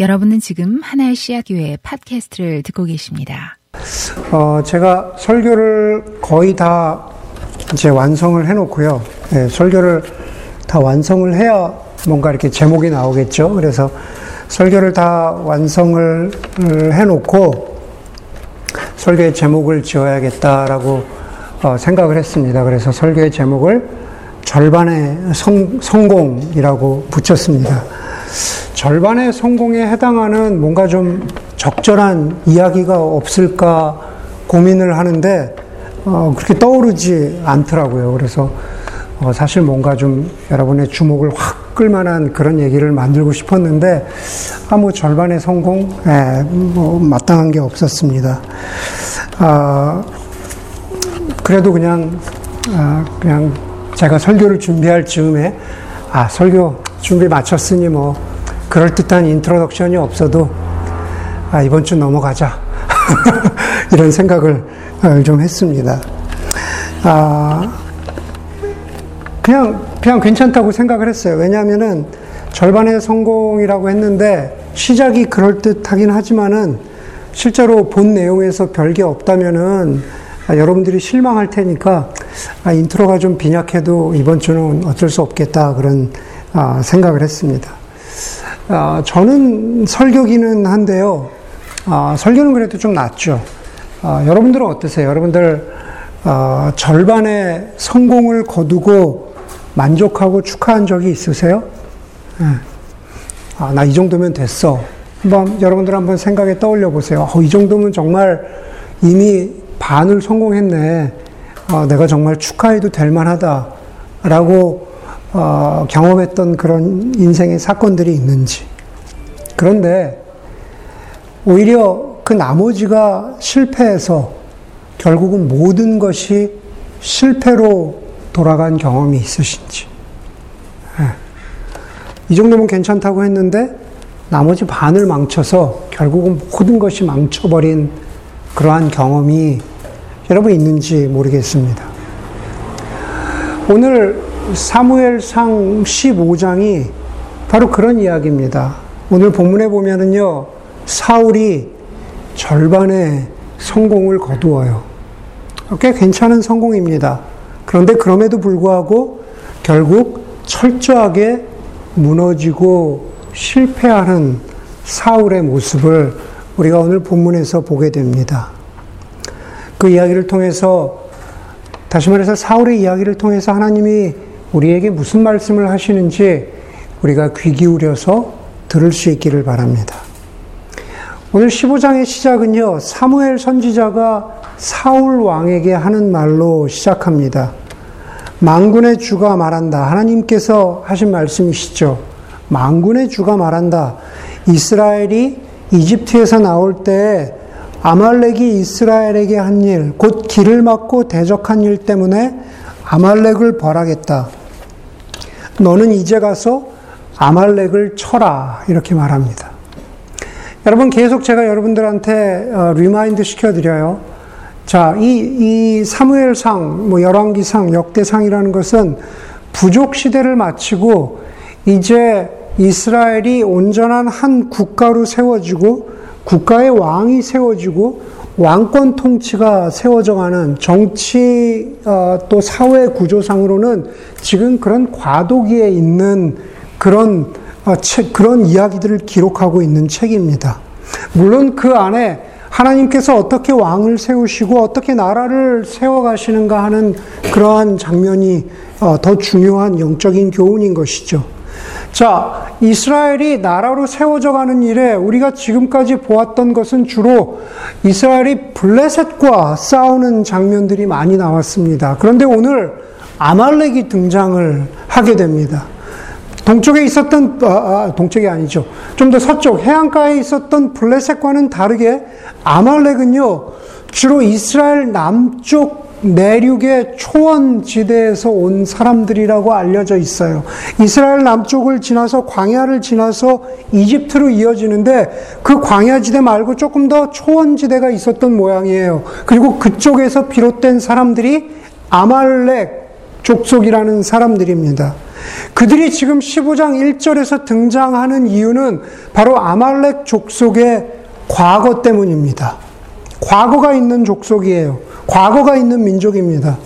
여러분은 지금 하나의 씨앗 교회 팟캐스트를 듣고 계십니다. 어, 제가 설교를 거의 다 이제 완성을 해놓고요. 네, 설교를 다 완성을 해야 뭔가 이렇게 제목이 나오겠죠. 그래서 설교를 다 완성을 해놓고 설교의 제목을 지어야겠다라고 어, 생각을 했습니다. 그래서 설교의 제목을 절반의 성, 성공이라고 붙였습니다. 절반의 성공에 해당하는 뭔가 좀 적절한 이야기가 없을까 고민을 하는데 어, 그렇게 떠오르지 않더라고요. 그래서 어, 사실 뭔가 좀 여러분의 주목을 확 끌만한 그런 얘기를 만들고 싶었는데 아무 뭐 절반의 성공, 예, 뭐 마땅한 게 없었습니다. 아, 그래도 그냥 아, 그냥 제가 설교를 준비할 즈음에 아 설교 준비 마쳤으니 뭐 그럴듯한 introduction이 없어도 아, 이번 주 넘어가자. 이런 생각을 어, 좀 했습니다. 아, 그냥, 그냥 괜찮다고 생각을 했어요. 왜냐하면은 절반의 성공이라고 했는데 시작이 그럴듯하긴 하지만은 실제로 본 내용에서 별게 없다면은 아, 여러분들이 실망할 테니까 아, 인트로가 좀 빈약해도 이번 주는 어쩔 수 없겠다 그런 아, 생각을 했습니다. 아, 저는 설교기는 한데요. 아, 설교는 그래도 좀 낫죠. 아, 여러분들은 어떠세요? 여러분들 아, 절반의 성공을 거두고 만족하고 축하한 적이 있으세요? 네. 아, 나이 정도면 됐어. 한번 여러분들 한번 생각에 떠올려 보세요. 어, 이 정도면 정말 이미 반을 성공했네. 어, 내가 정말 축하해도 될 만하다라고 어, 경험했던 그런 인생의 사건들이 있는지. 그런데 오히려 그 나머지가 실패해서 결국은 모든 것이 실패로 돌아간 경험이 있으신지. 네. 이 정도면 괜찮다고 했는데 나머지 반을 망쳐서 결국은 모든 것이 망쳐버린 그러한 경험이 여러분 있는지 모르겠습니다. 오늘 사무엘상 15장이 바로 그런 이야기입니다. 오늘 본문에 보면은요, 사울이 절반의 성공을 거두어요. 꽤 괜찮은 성공입니다. 그런데 그럼에도 불구하고 결국 철저하게 무너지고 실패하는 사울의 모습을 우리가 오늘 본문에서 보게 됩니다. 그 이야기를 통해서 다시 말해서 사울의 이야기를 통해서 하나님이 우리에게 무슨 말씀을 하시는지 우리가 귀 기울여서 들을 수 있기를 바랍니다. 오늘 15장의 시작은요, 사무엘 선지자가 사울 왕에게 하는 말로 시작합니다. 만군의 주가 말한다. 하나님께서 하신 말씀이시죠. 만군의 주가 말한다. 이스라엘이 이집트에서 나올 때 아말렉이 이스라엘에게 한 일, 곧 길을 막고 대적한 일 때문에 아말렉을 벌하겠다. 너는 이제 가서 아말렉을 쳐라. 이렇게 말합니다. 여러분, 계속 제가 여러분들한테 어, remind 시켜드려요. 자, 이, 이 사무엘상, 뭐 열왕기상, 역대상이라는 것은 부족 시대를 마치고 이제 이스라엘이 온전한 한 국가로 세워지고 국가의 왕이 세워지고 왕권 통치가 세워져 가는 정치 어, 또 사회 구조상으로는 지금 그런 과도기에 있는 그런 어, 책, 그런 이야기들을 기록하고 있는 책입니다. 물론 그 안에 하나님께서 어떻게 왕을 세우시고 어떻게 나라를 세워가시는가 하는 그러한 장면이 어, 더 중요한 영적인 교훈인 것이죠. 자, 이스라엘이 나라로 세워져 가는 일에 우리가 지금까지 보았던 것은 주로 이스라엘이 블레셋과 싸우는 장면들이 많이 나왔습니다. 그런데 오늘 아말렉이 등장을 하게 됩니다. 동쪽에 있었던, 아, 아, 동쪽이 아니죠. 좀 더 서쪽, 해안가에 있었던 블레셋과는 다르게 아말렉은요, 주로 이스라엘 남쪽 내륙의 초원 지대에서 온 사람들이라고 알려져 있어요. 이스라엘 남쪽을 지나서 광야를 지나서 이집트로 이어지는데 그 광야 지대 말고 조금 더 초원 지대가 있었던 모양이에요. 그리고 그쪽에서 비롯된 사람들이 아말렉 족속이라는 사람들입니다. 그들이 지금 15장 1절에서 등장하는 이유는 바로 아말렉 족속의 과거 때문입니다. 과거가 있는 족속이에요. 과거가 있는 민족입니다.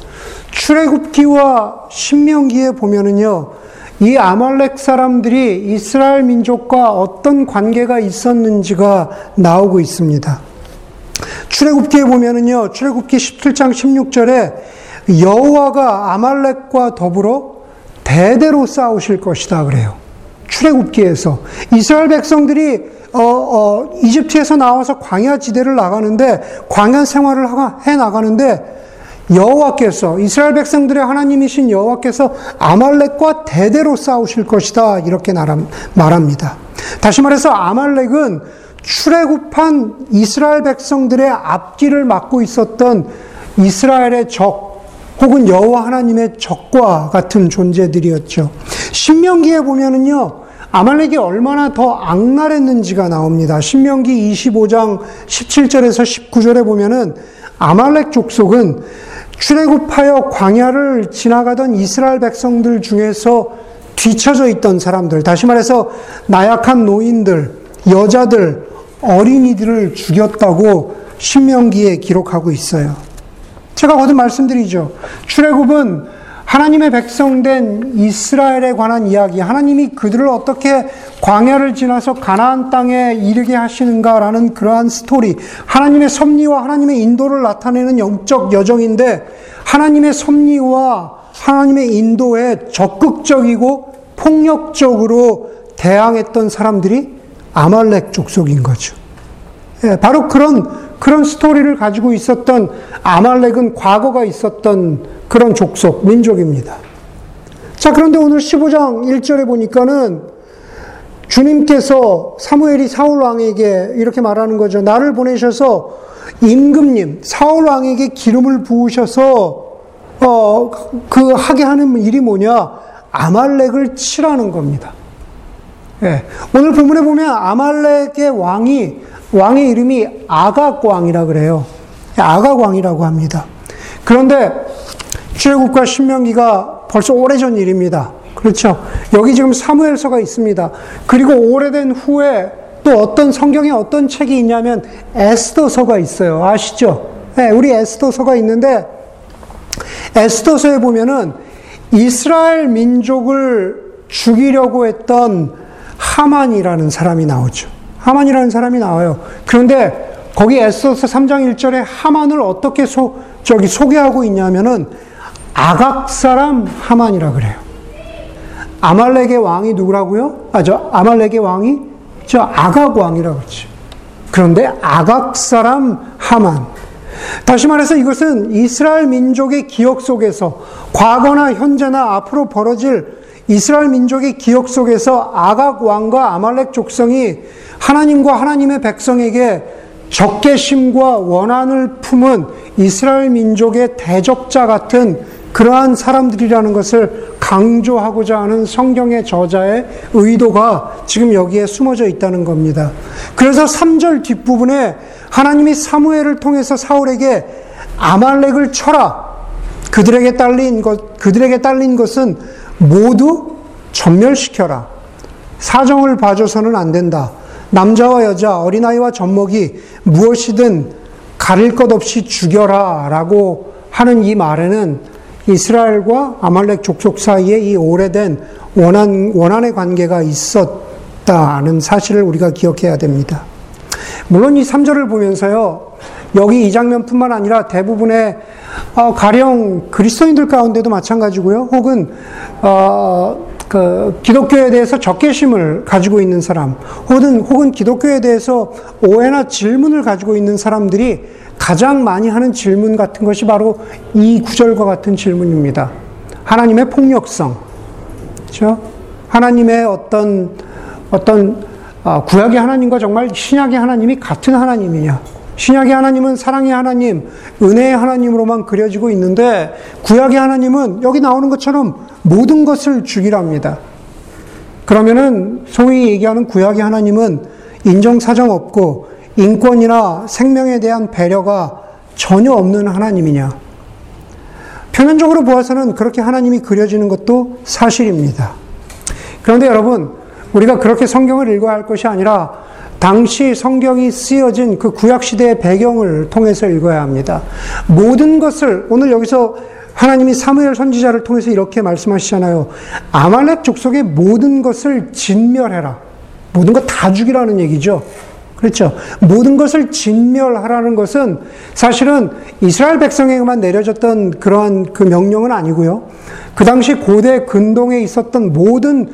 출애굽기와 신명기에 보면은요. 이 아말렉 사람들이 이스라엘 민족과 어떤 관계가 있었는지가 나오고 있습니다. 출애굽기에 보면은요. 출애굽기 17장 16절에 여호와가 아말렉과 더불어 대대로 싸우실 것이다 그래요. 출애굽기에서 이스라엘 백성들이 어, 어, 이집트에서 나와서 광야 지대를 나가는데 광야 생활을 해 나가는데 여호와께서 이스라엘 백성들의 하나님이신 여호와께서 아말렉과 대대로 싸우실 것이다 이렇게 말합니다. 다시 말해서 아말렉은 출애굽한 이스라엘 백성들의 앞길을 막고 있었던 이스라엘의 적 혹은 여호와 하나님의 적과 같은 존재들이었죠. 신명기에 보면은요. 아말렉이 얼마나 더 악랄했는지가 나옵니다. 신명기 25장 17절에서 19절에 보면은 아말렉 족속은 출애굽하여 광야를 지나가던 이스라엘 백성들 중에서 뒤처져 있던 사람들, 다시 말해서 나약한 노인들, 여자들, 어린이들을 죽였다고 신명기에 기록하고 있어요. 제가 거듭 말씀드리죠. 출애굽은 하나님의 백성된 이스라엘에 관한 이야기, 하나님이 그들을 어떻게 광야를 지나서 가나안 땅에 이르게 하시는가라는 그러한 스토리, 하나님의 섭리와 하나님의 인도를 나타내는 영적 여정인데 하나님의 섭리와 하나님의 인도에 적극적이고 폭력적으로 대항했던 사람들이 아말렉 족속인 거죠. 예, 바로 그런 그런 스토리를 가지고 있었던 아말렉은 과거가 있었던 그런 족속, 민족입니다. 자, 그런데 오늘 15장 1절에 보니까는 주님께서 사무엘이 사울 왕에게 이렇게 말하는 거죠. 나를 보내셔서 임금님, 사울 왕에게 기름을 부으셔서 어, 그 하게 하는 일이 뭐냐? 아말렉을 치라는 겁니다. 예. 오늘 본문에 보면 아말렉의 왕이 왕의 이름이 아각 왕이라 그래요. 아각 왕이라고 합니다. 그런데 출애굽과 신명기가 벌써 오래전 일입니다. 그렇죠. 여기 지금 사무엘서가 있습니다. 그리고 오래된 후에 또 어떤 성경에 어떤 책이 있냐면 에스더서가 있어요. 아시죠? 네, 우리 에스더서가 있는데 에스더서에 보면은 이스라엘 민족을 죽이려고 했던 하만이라는 사람이 나오죠. 하만이라는 사람이 나와요. 그런데 거기 에스더서 3장 1절에 하만을 어떻게 소, 저기 소개하고 있냐면은 아각 사람 하만이라 그래요. 아말렉의 왕이 누구라고요? 아, 저 아말렉의 왕이 저 아각 왕이라 그러지. 그런데 아각 사람 하만. 다시 말해서 이것은 이스라엘 민족의 기억 속에서 과거나 현재나 앞으로 벌어질 이스라엘 민족의 기억 속에서 아각 왕과 아말렉 족성이 하나님과 하나님의 백성에게 적개심과 원한을 품은 이스라엘 민족의 대적자 같은 그러한 사람들이라는 것을 강조하고자 하는 성경의 저자의 의도가 지금 여기에 숨어져 있다는 겁니다. 그래서 3절 뒷부분에 하나님이 사무엘을 통해서 사울에게 아말렉을 쳐라. 그들에게 딸린 것, 그들에게 딸린 것은 모두 전멸시켜라. 사정을 봐줘서는 안 된다. 남자와 여자, 어린아이와 젖먹이 무엇이든 가릴 것 없이 죽여라. 라고 하는 이 말에는 이스라엘과 아말렉 족속 사이에 이 오래된 원한, 원한의 관계가 있었다는 사실을 우리가 기억해야 됩니다. 물론 이 3절을 보면서요, 여기 이 장면뿐만 아니라 대부분의 어, 가령 그리스도인들 가운데도 마찬가지고요. 혹은 어, 그 기독교에 대해서 적개심을 가지고 있는 사람, 혹은 혹은 기독교에 대해서 오해나 질문을 가지고 있는 사람들이 가장 많이 하는 질문 같은 것이 바로 이 구절과 같은 질문입니다. 하나님의 폭력성, 그렇죠? 하나님의 어떤 어떤 어, 구약의 하나님과 정말 신약의 하나님이 같은 하나님이냐? 신약의 하나님은 사랑의 하나님, 은혜의 하나님으로만 그려지고 있는데 구약의 하나님은 여기 나오는 것처럼 모든 것을 죽이랍니다. 그러면은 소위 얘기하는 구약의 하나님은 인정사정 없고 인권이나 생명에 대한 배려가 전혀 없는 하나님이냐? 표면적으로 보아서는 그렇게 하나님이 그려지는 것도 사실입니다. 그런데 여러분, 우리가 그렇게 성경을 읽어야 할 것이 아니라 당시 성경이 쓰여진 그 구약시대의 배경을 통해서 읽어야 합니다. 모든 것을, 오늘 여기서 하나님이 사무엘 선지자를 통해서 이렇게 말씀하시잖아요. 아말렉 족속의 모든 것을 진멸해라. 모든 것 다 죽이라는 얘기죠. 그렇죠. 모든 것을 진멸하라는 것은 사실은 이스라엘 백성에게만 내려졌던 그러한 그 명령은 아니고요. 그 당시 고대 근동에 있었던 모든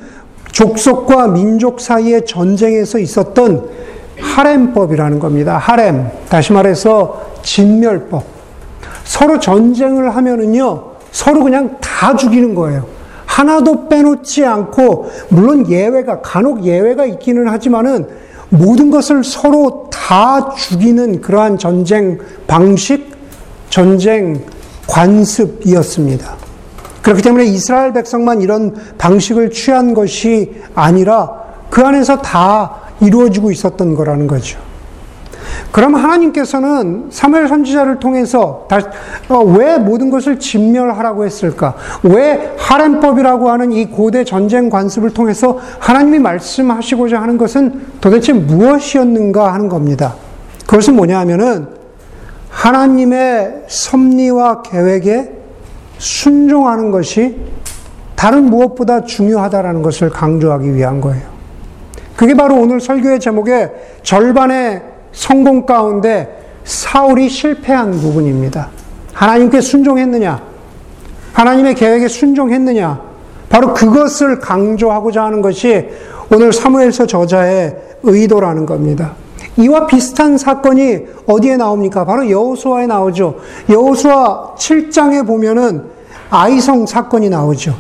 족속과 민족 사이의 전쟁에서 있었던 하렘법이라는 겁니다. 하렘. 다시 말해서 진멸법. 서로 전쟁을 하면은요, 서로 그냥 다 죽이는 거예요. 하나도 빼놓지 않고, 물론 예외가, 간혹 예외가 있기는 하지만은, 모든 것을 서로 다 죽이는 그러한 전쟁 방식, 전쟁 관습이었습니다. 그렇기 때문에 이스라엘 백성만 이런 방식을 취한 것이 아니라 그 안에서 다 이루어지고 있었던 거라는 거죠. 그럼 하나님께서는 사무엘 선지자를 통해서 어, 왜 모든 것을 진멸하라고 했을까? 왜 하렘법이라고 하는 이 고대 전쟁 관습을 통해서 하나님이 말씀하시고자 하는 것은 도대체 무엇이었는가 하는 겁니다. 그것은 뭐냐 하면은 하나님의 섭리와 계획에 순종하는 것이 다른 무엇보다 중요하다라는 것을 강조하기 위한 거예요. 그게 바로 오늘 설교의 제목의 절반의 성공 가운데 사울이 실패한 부분입니다. 하나님께 순종했느냐? 하나님의 계획에 순종했느냐? 바로 그것을 강조하고자 하는 것이 오늘 사무엘서 저자의 의도라는 겁니다. 이와 비슷한 사건이 어디에 나옵니까? 바로 여호수아에 나오죠. 여호수아 7장에 보면은 아이성 사건이 나오죠.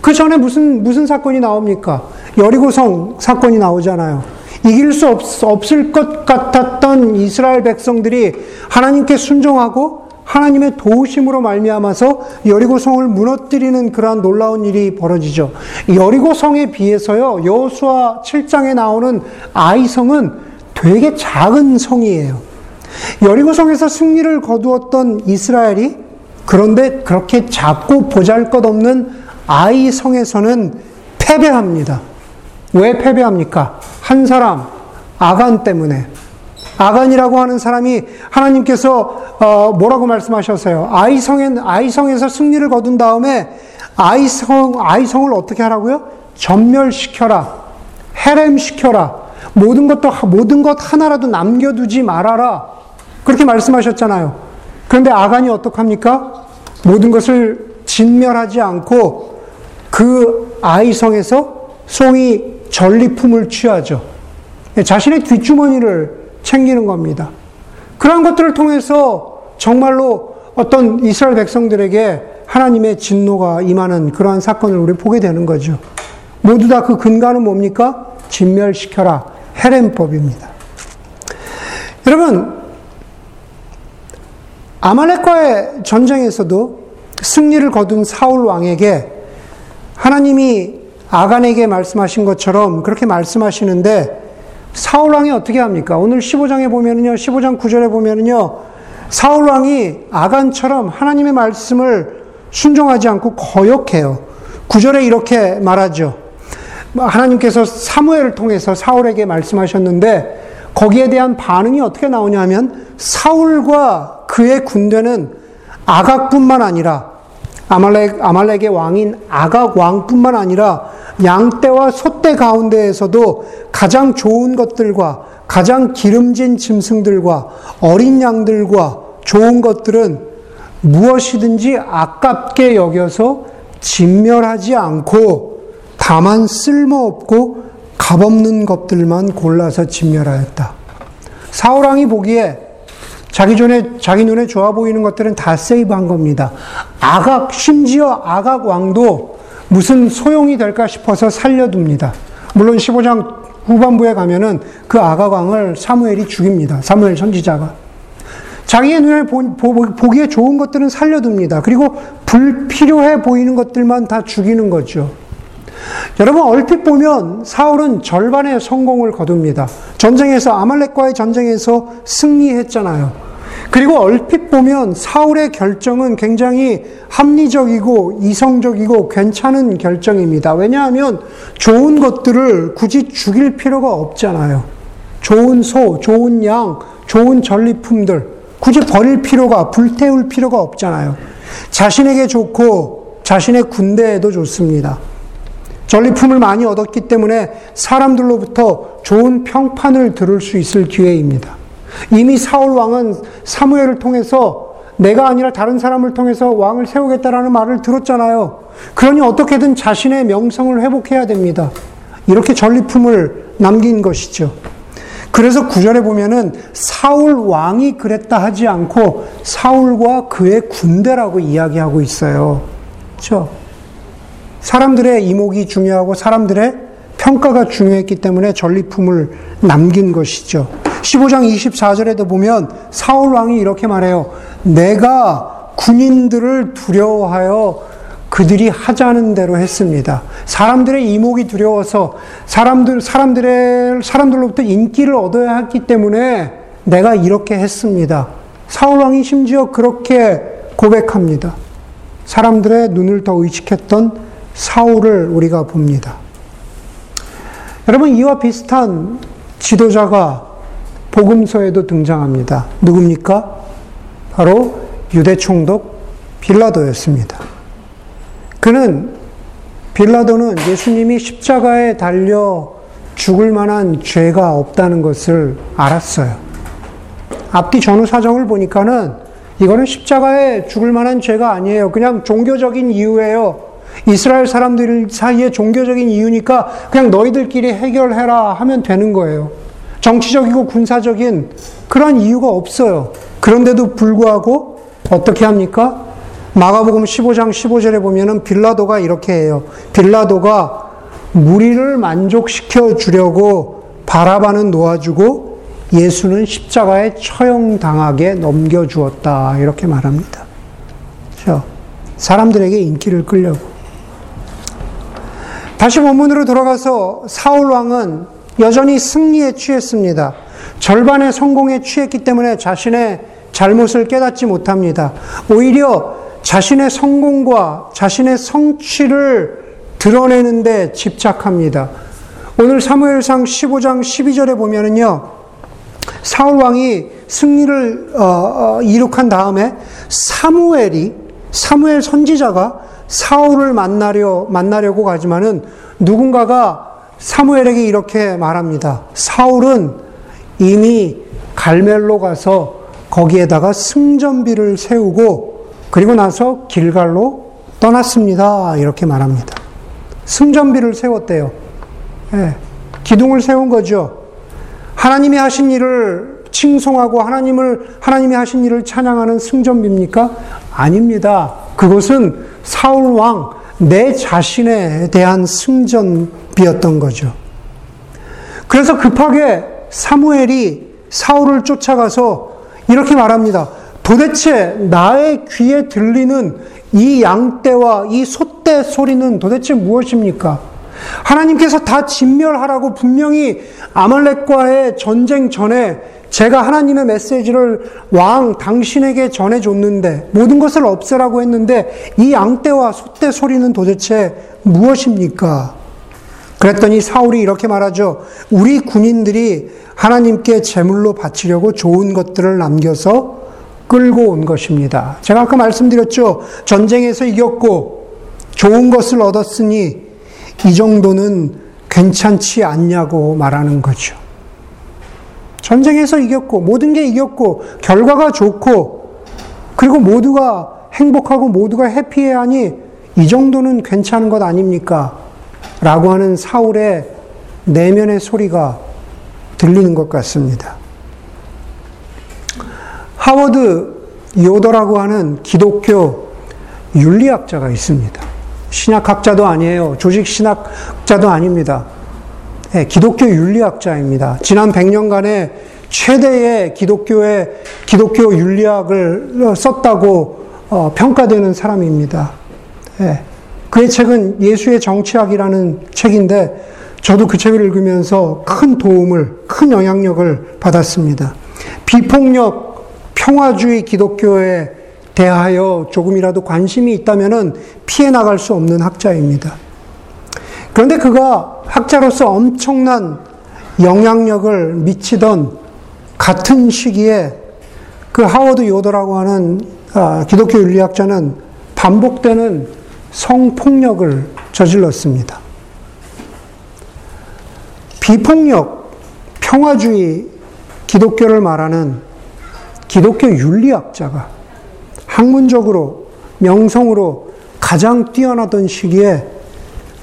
그 전에 무슨 무슨 사건이 나옵니까? 여리고성 사건이 나오잖아요. 이길 수 없, 없을 것 같았던 이스라엘 백성들이 하나님께 순종하고 하나님의 도우심으로 말미암아서 여리고성을 무너뜨리는 그러한 놀라운 일이 벌어지죠. 여리고성에 비해서요. 여호수아 7장에 나오는 아이성은 되게 작은 성이에요. 여리고성에서 승리를 거두었던 이스라엘이 그런데 그렇게 작고 보잘것없는 아이 성에서는 패배합니다. 왜 패배합니까? 한 사람, 아간 때문에. 아간이라고 하는 사람이 하나님께서 어, 뭐라고 말씀하셨어요? 아이성에 아이성에서 승리를 거둔 다음에 아이성 아이성을 어떻게 하라고요? 전멸시켜라, 해렘시켜라. 모든 것도 모든 것 하나라도 남겨두지 말아라. 그렇게 말씀하셨잖아요. 그런데 아간이 어떡합니까? 모든 것을 진멸하지 않고 그 아이성에서 소위 전리품을 취하죠. 자신의 뒷주머니를 챙기는 겁니다. 그런 것들을 통해서 정말로 어떤 이스라엘 백성들에게 하나님의 진노가 임하는 그러한 사건을 우리 보게 되는 거죠. 모두 다 그 근간은 뭡니까? 진멸시켜라. 헤렘법입니다. 여러분, 아말렉과의 전쟁에서도 승리를 거둔 사울 왕에게 하나님이 아간에게 말씀하신 것처럼 그렇게 말씀하시는데 사울 왕이 어떻게 합니까? 오늘 15장에 보면은요, 15장 9절에 보면은요, 사울 왕이 아간처럼 하나님의 말씀을 순종하지 않고 거역해요. 9절에 이렇게 말하죠. 하나님께서 사무엘을 통해서 사울에게 말씀하셨는데 거기에 대한 반응이 어떻게 나오냐면 사울과 그의 군대는 아각뿐만 아니라 아말렉 아말렉의 왕인 아각 왕뿐만 아니라 양떼와 소떼 가운데에서도 가장 좋은 것들과 가장 기름진 짐승들과 어린 양들과 좋은 것들은 무엇이든지 아깝게 여겨서 진멸하지 않고 다만 쓸모없고 값없는 것들만 골라서 진멸하였다. 사울왕이 보기에 자기 전에 자기 눈에 좋아 보이는 것들은 다 세이브한 겁니다. 아각 심지어 아각 왕도 무슨 소용이 될까 싶어서 살려둡니다. 물론 15장 후반부에 가면은 그 아가광을 사무엘이 죽입니다. 사무엘 선지자가. 자기의 눈에 보, 보, 기에 좋은 것들은 살려둡니다. 그리고 불필요해 보이는 것들만 다 죽이는 거죠. 여러분 얼핏 보면 사울은 절반의 성공을 거둡니다. 전쟁에서 아말렉과의 전쟁에서 승리했잖아요. 그리고 얼핏 보면 사울의 결정은 굉장히 합리적이고 이성적이고 괜찮은 결정입니다. 왜냐하면 좋은 것들을 굳이 죽일 필요가 없잖아요. 좋은 소, 좋은 양, 좋은 전리품들 굳이 버릴 필요가, 불태울 필요가 없잖아요. 자신에게 좋고 자신의 군대에도 좋습니다. 전리품을 많이 얻었기 때문에 사람들로부터 좋은 평판을 들을 수 있을 기회입니다. 이미 사울 왕은 사무엘을 통해서 내가 아니라 다른 사람을 통해서 왕을 세우겠다라는 말을 들었잖아요. 그러니 어떻게든 자신의 명성을 회복해야 됩니다. 이렇게 전리품을 남긴 것이죠. 그래서 구절에 보면은 사울 왕이 그랬다 하지 않고 사울과 그의 군대라고 이야기하고 있어요. 그렇죠? 사람들의 이목이 중요하고 사람들의 평가가 중요했기 때문에 전리품을 남긴 것이죠. 15장 24절에도 보면 사울 왕이 이렇게 말해요. 내가 군인들을 두려워하여 그들이 하자는 대로 했습니다. 사람들의 이목이 두려워서 사람들 사람들의 사람들로부터 인기를 얻어야 했기 때문에 내가 이렇게 했습니다. 사울 왕이 심지어 그렇게 고백합니다. 사람들의 눈을 더 의식했던 사울을 우리가 봅니다. 여러분 이와 비슷한 지도자가 복음서에도 등장합니다. 누굽니까? 바로 유대 총독 빌라도였습니다. 그는 빌라도는 예수님이 십자가에 달려 죽을 만한 죄가 없다는 것을 알았어요. 앞뒤 전후 사정을 보니까는 이거는 십자가에 죽을 만한 죄가 아니에요. 그냥 종교적인 이유예요. 이스라엘 사람들 사이에 종교적인 이유니까 그냥 너희들끼리 해결해라 하면 되는 거예요. 정치적이고 군사적인 그런 이유가 없어요. 그런데도 불구하고 어떻게 합니까? 마가복음 15장 15절에 보면은 빌라도가 이렇게 해요. 빌라도가 무리를 만족시켜 주려고 바라바는 놓아주고 예수는 십자가에 처형당하게 넘겨주었다. 이렇게 말합니다. 그렇죠? 사람들에게 인기를 끌려고. 다시 본문으로 돌아가서 사울 왕은 여전히 승리에 취했습니다. 절반의 성공에 취했기 때문에 자신의 잘못을 깨닫지 못합니다. 오히려 자신의 성공과 자신의 성취를 드러내는데 집착합니다. 오늘 사무엘상 15장 12절에 보면은요, 사울 왕이 승리를 어, 어, 이룩한 다음에 사무엘이 사무엘 선지자가 사울을 만나려 만나려고 가지만은 누군가가 사무엘에게 이렇게 말합니다. 사울은 이미 갈멜로 가서 거기에다가 승전비를 세우고 그리고 나서 길갈로 떠났습니다. 이렇게 말합니다. 승전비를 세웠대요. 네. 기둥을 세운 거죠. 하나님이 하신 일을 칭송하고 하나님을 하나님이 하신 일을 찬양하는 승전비입니까? 아닙니다. 그것은 사울 왕 내 자신에 대한 승전비였던 거죠. 그래서 급하게 사무엘이 사울을 쫓아가서 이렇게 말합니다. 도대체 나의 귀에 들리는 이 양떼와 이 소떼 소리는 도대체 무엇입니까? 하나님께서 다 진멸하라고 분명히 아말렉과의 전쟁 전에 제가 하나님의 메시지를 왕 당신에게 전해줬는데 모든 것을 없애라고 했는데 이 양떼와 소떼 소리는 도대체 무엇입니까? 그랬더니 사울이 이렇게 말하죠. 우리 군인들이 하나님께 제물로 바치려고 좋은 것들을 남겨서 끌고 온 것입니다. 제가 아까 말씀드렸죠. 전쟁에서 이겼고 좋은 것을 얻었으니 이 정도는 괜찮지 않냐고 말하는 거죠. 전쟁에서 이겼고 모든 게 이겼고 결과가 좋고 그리고 모두가 행복하고 모두가 해피해 하니 이 정도는 괜찮은 것 아닙니까? 라고 하는 사울의 내면의 소리가 들리는 것 같습니다. 하워드 요더라고 하는 기독교 윤리학자가 있습니다. 신학학자도 아니에요. 조직 신학자도 아닙니다. 네, 기독교 윤리학자입니다. 지난 100년간의 최대의 기독교의 기독교 윤리학을 썼다고 어, 평가되는 사람입니다. 네, 그의 책은 예수의 정치학이라는 책인데 저도 그 책을 읽으면서 큰 도움을, 큰 영향력을 받았습니다. 비폭력 평화주의 기독교에 대하여 조금이라도 관심이 있다면 피해 나갈 수 없는 학자입니다. 그런데 그가 학자로서 엄청난 영향력을 미치던 같은 시기에 그 하워드 요더라고 하는 아, 기독교 윤리학자는 반복되는 성폭력을 저질렀습니다. 비폭력, 평화주의 기독교를 말하는 기독교 윤리학자가 학문적으로, 명성으로 가장 뛰어나던 시기에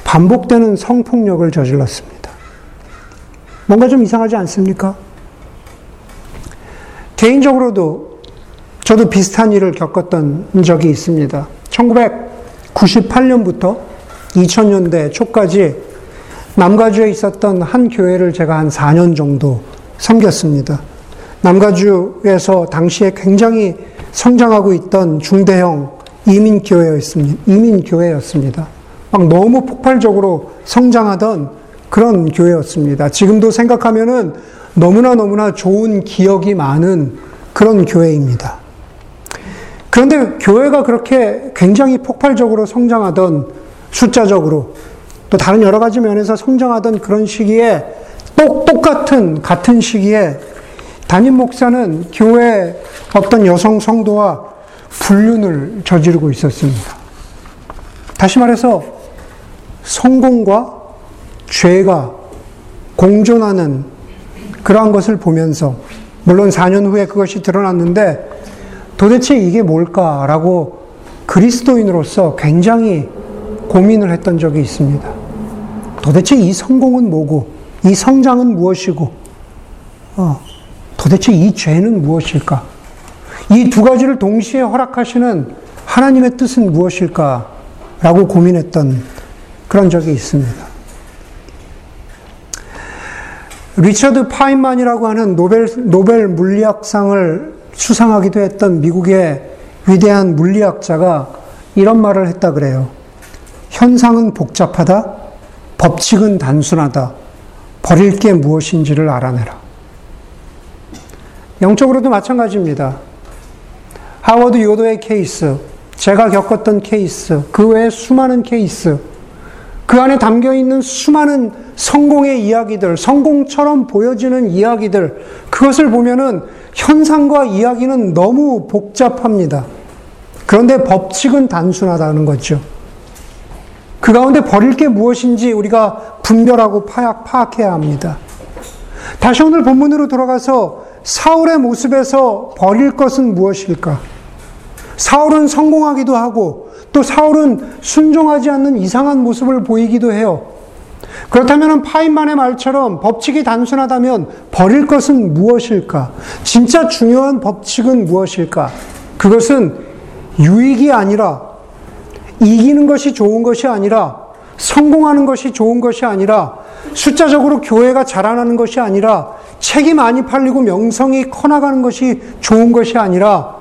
반복되는 성폭력을 저질렀습니다. 뭔가 좀 이상하지 않습니까? 개인적으로도 저도 비슷한 일을 겪었던 적이 있습니다. 1998년부터 2000년대 초까지 남가주에 있었던 한 교회를 제가 한 4년 정도 섬겼습니다. 남가주에서 당시에 굉장히 성장하고 있던 중대형 이민교회였습니다. 이민교회였습니다. 막 너무 폭발적으로 성장하던 그런 교회였습니다. 지금도 생각하면은 너무나 너무나 좋은 기억이 많은 그런 교회입니다. 그런데 교회가 그렇게 굉장히 폭발적으로 성장하던 숫자적으로 또 다른 여러 가지 면에서 성장하던 그런 시기에 똑, 똑같은, 같은 시기에 담임 목사는 교회 어떤 여성 성도와 불륜을 저지르고 있었습니다. 다시 말해서 성공과 죄가 공존하는 그러한 것을 보면서 물론 4년 후에 그것이 드러났는데 도대체 이게 뭘까라고 그리스도인으로서 굉장히 고민을 했던 적이 있습니다. 도대체 이 성공은 뭐고, 이 성장은 무엇이고, 어, 도대체 이 죄는 무엇일까? 이 두 가지를 동시에 허락하시는 하나님의 뜻은 무엇일까? 라고 고민했던 그런 적이 있습니다. 리처드 파인만이라고 하는 노벨, 노벨 물리학상을 수상하기도 했던 미국의 위대한 물리학자가 이런 말을 했다 그래요. 현상은 복잡하다, 법칙은 단순하다, 버릴 게 무엇인지를 알아내라. 영적으로도 마찬가지입니다. 하워드 요도의 케이스, 제가 겪었던 케이스, 그 외에 수많은 케이스, 그 안에 담겨 있는 수많은 성공의 이야기들, 성공처럼 보여지는 이야기들, 그것을 보면은 현상과 이야기는 너무 복잡합니다. 그런데 법칙은 단순하다는 거죠. 그 가운데 버릴 게 무엇인지 우리가 분별하고 파악, 파악해야 합니다. 다시 오늘 본문으로 돌아가서 사울의 모습에서 버릴 것은 무엇일까? 사울은 성공하기도 하고 또 사울은 순종하지 않는 이상한 모습을 보이기도 해요. 그렇다면 파인만의 말처럼 법칙이 단순하다면 버릴 것은 무엇일까? 진짜 중요한 법칙은 무엇일까? 그것은 유익이 아니라 이기는 것이 좋은 것이 아니라 성공하는 것이 좋은 것이 아니라 숫자적으로 교회가 자라나는 것이 아니라 책이 많이 팔리고 명성이 커나가는 것이 좋은 것이 아니라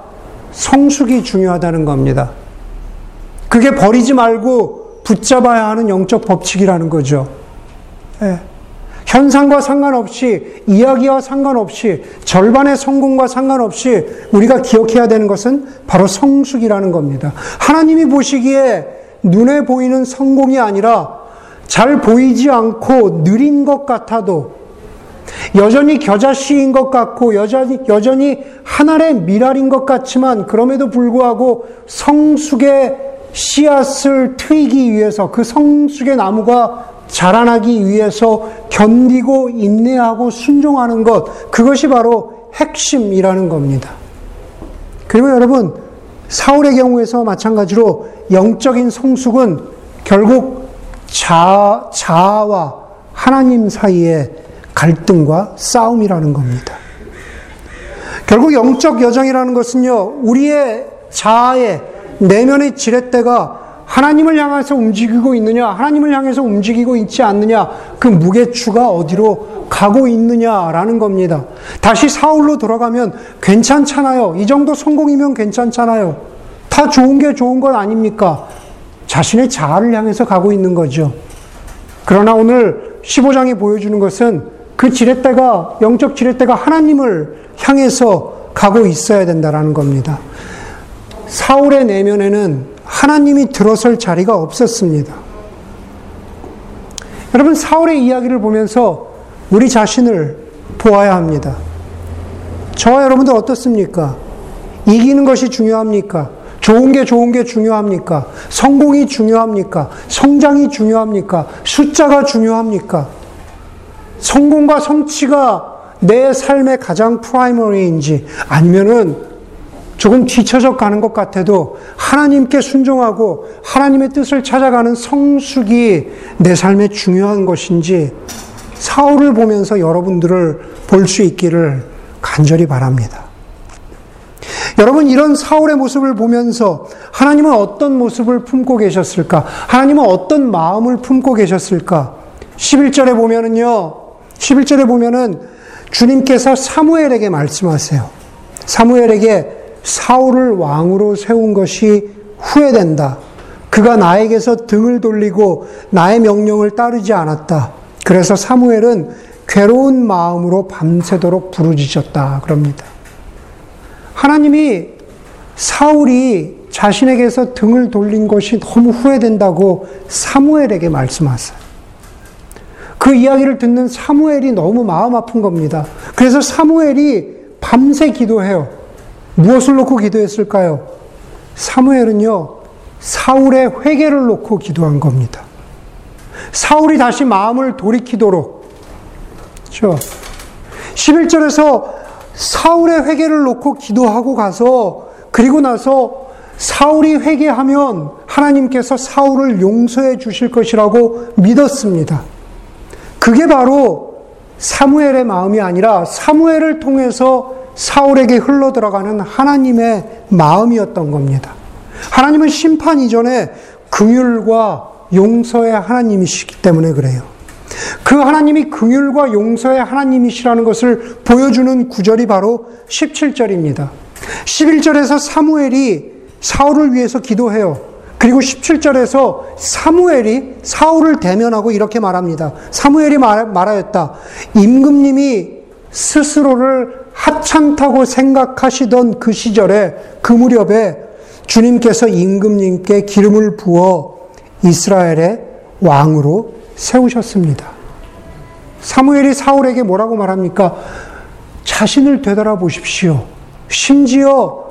성숙이 중요하다는 겁니다. 그게 버리지 말고 붙잡아야 하는 영적 법칙이라는 거죠. 예. 현상과 상관없이, 이야기와 상관없이, 절반의 성공과 상관없이 우리가 기억해야 되는 것은 바로 성숙이라는 겁니다. 하나님이 보시기에 눈에 보이는 성공이 아니라 잘 보이지 않고 느린 것 같아도 여전히 겨자씨인 것 같고 여전히, 여전히 하늘의 미랄인 것 같지만 그럼에도 불구하고 성숙의 씨앗을 트이기 위해서 그 성숙의 나무가 자라나기 위해서 견디고 인내하고 순종하는 것, 그것이 바로 핵심이라는 겁니다. 그리고 여러분, 사울의 경우에서 마찬가지로 영적인 성숙은 결국 자, 자아와 하나님 사이의 갈등과 싸움이라는 겁니다. 결국 영적 여정이라는 것은요, 우리의 자아의 내면의 지렛대가 하나님을 향해서 움직이고 있느냐, 하나님을 향해서 움직이고 있지 않느냐, 그 무게추가 어디로 가고 있느냐라는 겁니다. 다시 사울로 돌아가면 괜찮잖아요. 이 정도 성공이면 괜찮잖아요. 다 좋은 게 좋은 건 아닙니까? 자신의 자아를 향해서 가고 있는 거죠. 그러나 오늘 15장이 보여주는 것은 그 지렛대가, 영적 지렛대가 하나님을 향해서 가고 있어야 된다라는 겁니다. 사울의 내면에는 하나님이 들어설 자리가 없었습니다. 여러분, 사울의 이야기를 보면서 우리 자신을 보아야 합니다. 저와 여러분들 어떻습니까? 이기는 것이 중요합니까? 좋은 게 좋은 게 중요합니까? 성공이 중요합니까? 성장이 중요합니까? 숫자가 중요합니까? 성공과 성취가 내 삶의 가장 프라이머리인지 아니면은 조금 뒤처져 가는 것 같아도 하나님께 순종하고 하나님의 뜻을 찾아가는 성숙이 내 삶에 중요한 것인지 사울을 보면서 여러분들을 볼 수 있기를 간절히 바랍니다. 여러분, 이런 사울의 모습을 보면서 하나님은 어떤 모습을 품고 계셨을까? 하나님은 어떤 마음을 품고 계셨을까? 11절에 보면은요, 11절에 보면은 주님께서 사무엘에게 말씀하세요. 사무엘에게 사울을 왕으로 세운 것이 후회된다. 그가 나에게서 등을 돌리고 나의 명령을 따르지 않았다. 그래서 사무엘은 괴로운 마음으로 밤새도록 부르짖었다. 그럽니다. 하나님이 사울이 자신에게서 등을 돌린 것이 너무 후회된다고 사무엘에게 말씀하세요. 그 이야기를 듣는 사무엘이 너무 마음 아픈 겁니다. 그래서 사무엘이 밤새 기도해요. 무엇을 놓고 기도했을까요? 사무엘은요, 사울의 회개를 놓고 기도한 겁니다. 사울이 다시 마음을 돌이키도록. 그렇죠? 11절에서 사울의 회개를 놓고 기도하고 가서 그리고 나서 사울이 회개하면 하나님께서 사울을 용서해 주실 것이라고 믿었습니다. 그게 바로 사무엘의 마음이 아니라 사무엘을 통해서 사울에게 흘러 들어가는 하나님의 마음이었던 겁니다. 하나님은 심판 이전에 긍휼과 용서의 하나님이시기 때문에 그래요. 그 하나님이 긍휼과 용서의 하나님이시라는 것을 보여주는 구절이 바로 17절입니다. 11절에서 사무엘이 사울을 위해서 기도해요. 그리고 17절에서 사무엘이 사울을 대면하고 이렇게 말합니다. 사무엘이 말, 말하였다. 임금님이 스스로를 하찮다고 생각하시던 그 시절에 그 무렵에 주님께서 임금님께 기름을 부어 이스라엘의 왕으로 세우셨습니다. 사무엘이 사울에게 뭐라고 말합니까? 자신을 되돌아보십시오. 심지어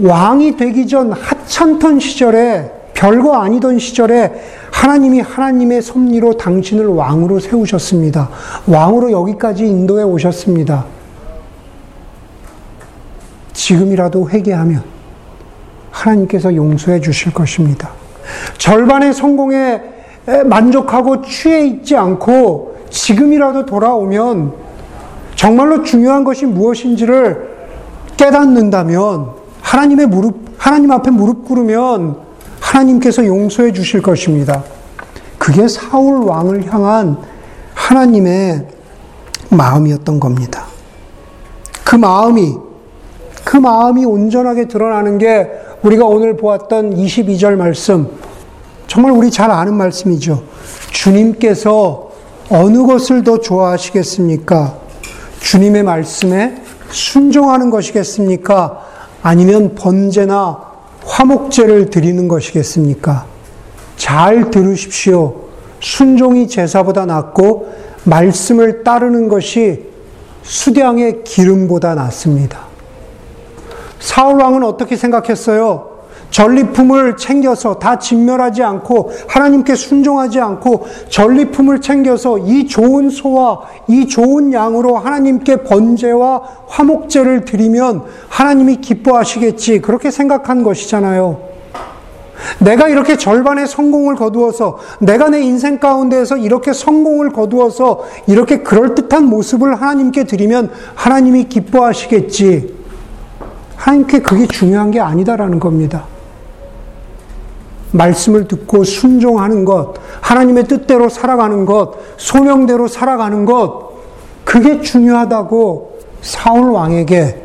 왕이 되기 전 하찮던 시절에 별거 아니던 시절에 하나님이 하나님의 섭리로 당신을 왕으로 세우셨습니다. 왕으로 여기까지 인도해 오셨습니다. 지금이라도 회개하면 하나님께서 용서해 주실 것입니다. 절반의 성공에 만족하고 취해 있지 않고 지금이라도 돌아오면 정말로 중요한 것이 무엇인지를 깨닫는다면 하나님의 무릎, 하나님 앞에 무릎 꿇으면 하나님께서 용서해 주실 것입니다. 그게 사울 왕을 향한 하나님의 마음이었던 겁니다. 그 마음이, 그 마음이 온전하게 드러나는 게 우리가 오늘 보았던 22절 말씀, 정말 우리 잘 아는 말씀이죠. 주님께서 어느 것을 더 좋아하시겠습니까? 주님의 말씀에 순종하는 것이겠습니까? 아니면 번제나 화목제를 드리는 것이겠습니까? 잘 들으십시오. 순종이 제사보다 낫고 말씀을 따르는 것이 수량의 기름보다 낫습니다. 사울 왕은 어떻게 생각했어요? 전리품을 챙겨서 다 진멸하지 않고 하나님께 순종하지 않고 전리품을 챙겨서 이 좋은 소와 이 좋은 양으로 하나님께 번제와 화목제를 드리면 하나님이 기뻐하시겠지 그렇게 생각한 것이잖아요. 내가 이렇게 절반의 성공을 거두어서 내가 내 인생 가운데에서 이렇게 성공을 거두어서 이렇게 그럴듯한 모습을 하나님께 드리면 하나님이 기뻐하시겠지. 하나님께 그게 중요한 게 아니다라는 겁니다. 말씀을 듣고 순종하는 것, 하나님의 뜻대로 살아가는 것, 소명대로 살아가는 것, 그게 중요하다고 사울 왕에게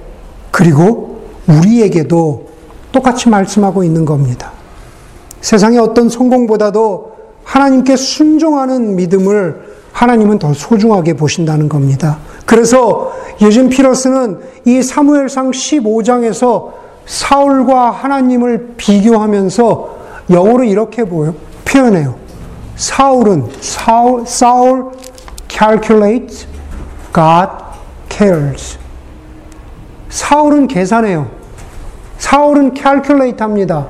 그리고 우리에게도 똑같이 말씀하고 있는 겁니다. 세상의 어떤 성공보다도 하나님께 순종하는 믿음을 하나님은 더 소중하게 보신다는 겁니다. 그래서 예전 피러스는 이 사무엘상 15장에서 사울과 하나님을 비교하면서 영어로 이렇게 표현해요. 사울은 사울, 사울 calculates, God cares. 사울은 계산해요. 사울은 calculate 합니다.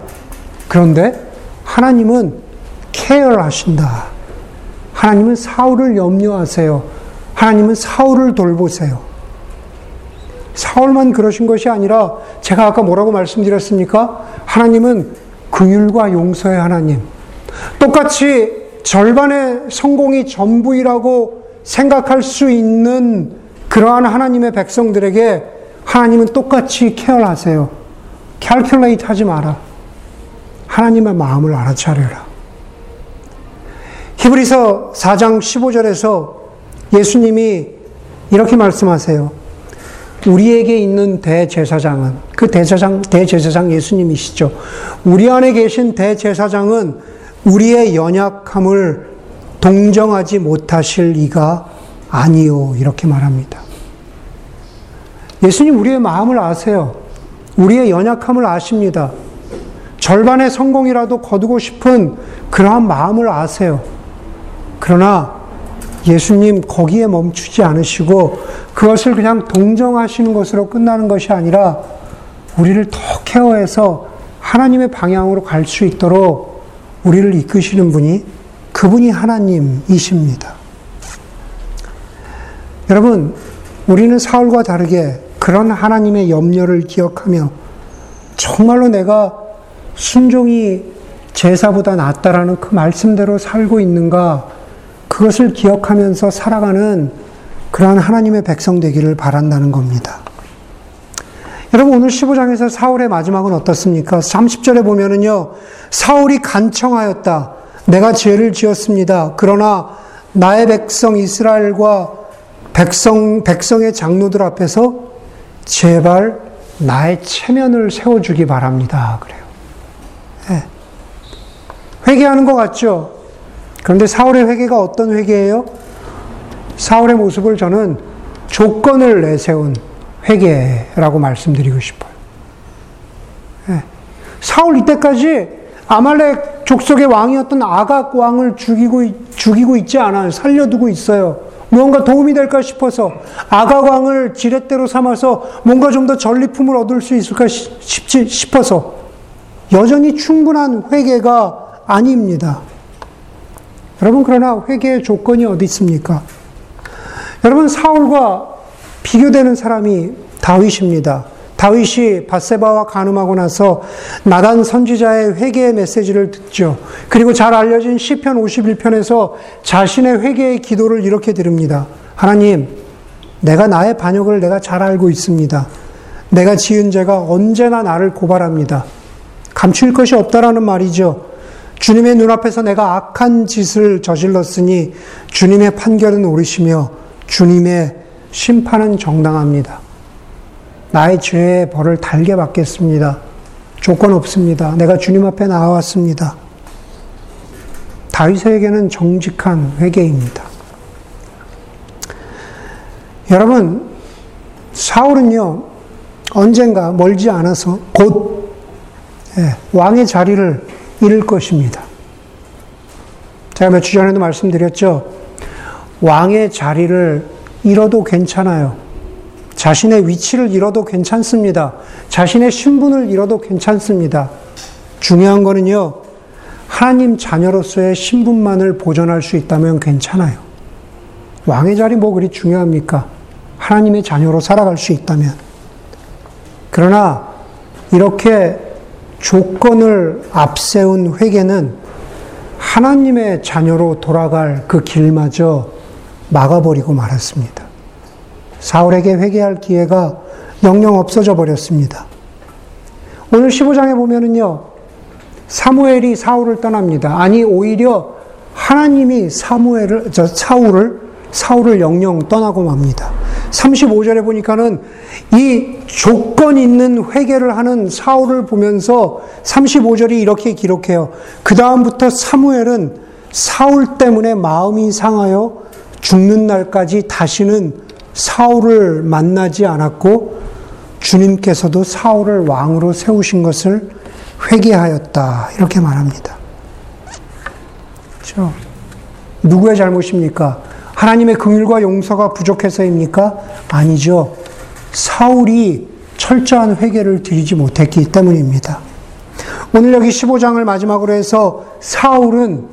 그런데 하나님은 care 하신다. 하나님은 사울을 염려하세요. 하나님은 사울을 돌보세요. 사울만 그러신 것이 아니라 제가 아까 뭐라고 말씀드렸습니까? 하나님은 긍휼과 용서의 하나님. 똑같이 절반의 성공이 전부이라고 생각할 수 있는 그러한 하나님의 백성들에게 하나님은 똑같이 케어하세요. 캘큘레이트 하지 마라. 하나님의 마음을 알아차려라. 히브리서 4장 15절에서 예수님이 이렇게 말씀하세요. 우리에게 있는 대제사장은 그 대제사장 대제사장 예수님이시죠. 우리 안에 계신 대제사장은 우리의 연약함을 동정하지 못하실 이가 아니요 이렇게 말합니다. 예수님 우리의 마음을 아세요. 우리의 연약함을 아십니다. 절반의 성공이라도 거두고 싶은 그러한 마음을 아세요. 그러나 예수님 거기에 멈추지 않으시고 그것을 그냥 동정하시는 것으로 끝나는 것이 아니라 우리를 더 케어해서 하나님의 방향으로 갈 수 있도록 우리를 이끄시는 분이 그분이 하나님이십니다. 여러분, 우리는 사울과 다르게 그런 하나님의 염려를 기억하며 정말로 내가 순종이 제사보다 낫다라는 그 말씀대로 살고 있는가 그것을 기억하면서 살아가는 그러한 하나님의 백성 되기를 바란다는 겁니다. 여러분 오늘 15장에서 사울의 마지막은 어떻습니까? 30절에 보면은요. 사울이 간청하였다. 내가 죄를 지었습니다. 그러나 나의 백성 이스라엘과 백성 백성의 장로들 앞에서 제발 나의 체면을 세워 주기 바랍니다. 그래요. 네. 회개하는 것 같죠? 그런데 사울의 회개가 어떤 회개예요? 사울의 모습을 저는 조건을 내세운 회개라고 말씀드리고 싶어요. 네. 사울 이때까지 아말렉 족속의 왕이었던 아각 왕을 죽이고, 죽이고 있지 않아요. 살려두고 있어요. 무언가 도움이 될까 싶어서 아각 왕을 지렛대로 삼아서 뭔가 좀 더 전리품을 얻을 수 있을까 싶지, 싶어서 여전히 충분한 회개가 아닙니다. 여러분 그러나 회개의 조건이 어디 있습니까? 여러분 사울과 비교되는 사람이 다윗입니다. 다윗이 바세바와 간음하고 나서 나단 선지자의 회개의 메시지를 듣죠. 그리고 잘 알려진 시편 51편에서 자신의 회개의 기도를 이렇게 드립니다. 하나님, 내가 나의 반역을 내가 잘 알고 있습니다. 내가 지은 죄가 언제나 나를 고발합니다. 감출 것이 없다라는 말이죠. 주님의 눈앞에서 내가 악한 짓을 저질렀으니 주님의 판결은 옳으시며 주님의 심판은 정당합니다. 나의 죄의 벌을 달게 받겠습니다. 조건 없습니다. 내가 주님 앞에 나왔습니다. 다윗에게는 정직한 회개입니다. 여러분, 사울은요, 언젠가 멀지 않아서 곧 예, 왕의 자리를 잃을 것입니다. 제가 몇 주 전에도 말씀드렸죠. 왕의 자리를 잃어도 괜찮아요. 자신의 위치를 잃어도 괜찮습니다. 자신의 신분을 잃어도 괜찮습니다. 중요한 거는요, 하나님 자녀로서의 신분만을 보존할 수 있다면 괜찮아요. 왕의 자리 뭐 그리 중요합니까? 하나님의 자녀로 살아갈 수 있다면. 그러나 이렇게 조건을 앞세운 회개는 하나님의 자녀로 돌아갈 그 길마저 막아버리고 말았습니다. 사울에게 회개할 기회가 영영 없어져 버렸습니다. 오늘 15장에 보면은요, 사무엘이 사울을 떠납니다. 아니, 오히려 하나님이 사무엘을, 저 사울을, 사울을 영영 떠나고 맙니다. 35절에 보니까는 이 조건 있는 회개를 하는 사울을 보면서 35절이 이렇게 기록해요. 그 다음부터 사무엘은 사울 때문에 마음이 상하여 죽는 날까지 다시는 사울을 만나지 않았고 주님께서도 사울을 왕으로 세우신 것을 회개하였다. 이렇게 말합니다. 그렇죠? 누구의 잘못입니까? 하나님의 긍휼과 용서가 부족해서입니까? 아니죠. 사울이 철저한 회개를 드리지 못했기 때문입니다. 오늘 여기 15장을 마지막으로 해서 사울은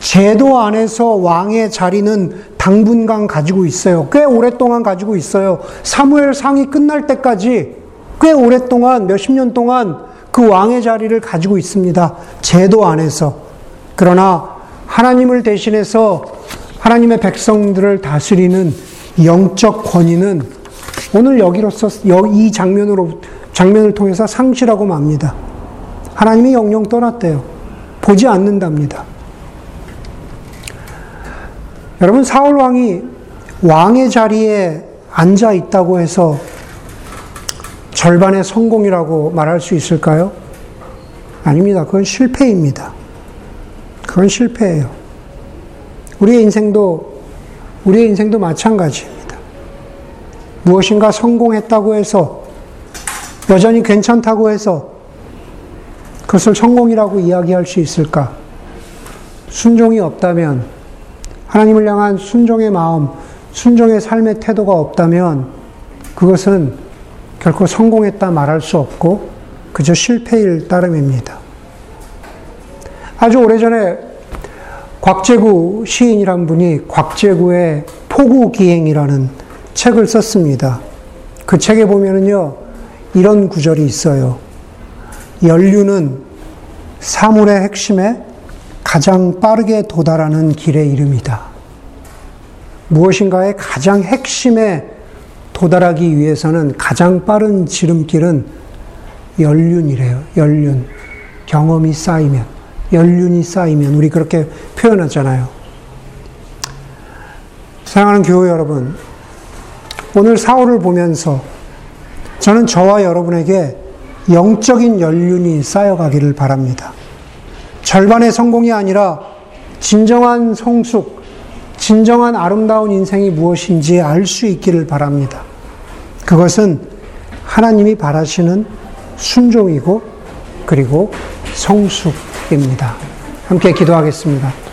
제도 안에서 왕의 자리는 당분간 가지고 있어요. 꽤 오랫동안 가지고 있어요. 사무엘 상이 끝날 때까지 꽤 오랫동안 몇십 년 동안 그 왕의 자리를 가지고 있습니다. 제도 안에서. 그러나 하나님을 대신해서 하나님의 백성들을 다스리는 영적 권위는 오늘 여기로서 이 장면으로 장면을 통해서 상실하고 맙니다. 하나님이 영영 떠났대요. 보지 않는답니다. 여러분 사울 왕이 왕의 자리에 앉아 있다고 해서 절반의 성공이라고 말할 수 있을까요? 아닙니다. 그건 실패입니다. 그건 실패예요. 우리의 인생도 우리의 인생도 마찬가지입니다. 무엇인가 성공했다고 해서 여전히 괜찮다고 해서 그것을 성공이라고 이야기할 수 있을까? 순종이 없다면 하나님을 향한 순종의 마음, 순종의 삶의 태도가 없다면 그것은 결코 성공했다 말할 수 없고 그저 실패일 따름입니다. 아주 오래전에 곽재구 시인이란 분이 곽재구의 포구기행이라는 책을 썼습니다. 그 책에 보면은요, 이런 구절이 있어요. 연륜은 사물의 핵심에 가장 빠르게 도달하는 길의 이름이다. 무엇인가의 가장 핵심에 도달하기 위해서는 가장 빠른 지름길은 연륜이래요. 연륜. 경험이 쌓이면, 연륜이 쌓이면, 우리 그렇게 표현하잖아요. 사랑하는 교회 여러분, 오늘 사울을 보면서 저는 저와 여러분에게 영적인 연륜이 쌓여가기를 바랍니다. 절반의 성공이 아니라 진정한 성숙, 진정한 아름다운 인생이 무엇인지 알 수 있기를 바랍니다. 그것은 하나님이 바라시는 순종이고 그리고 성숙 입니다. 함께 기도하겠습니다.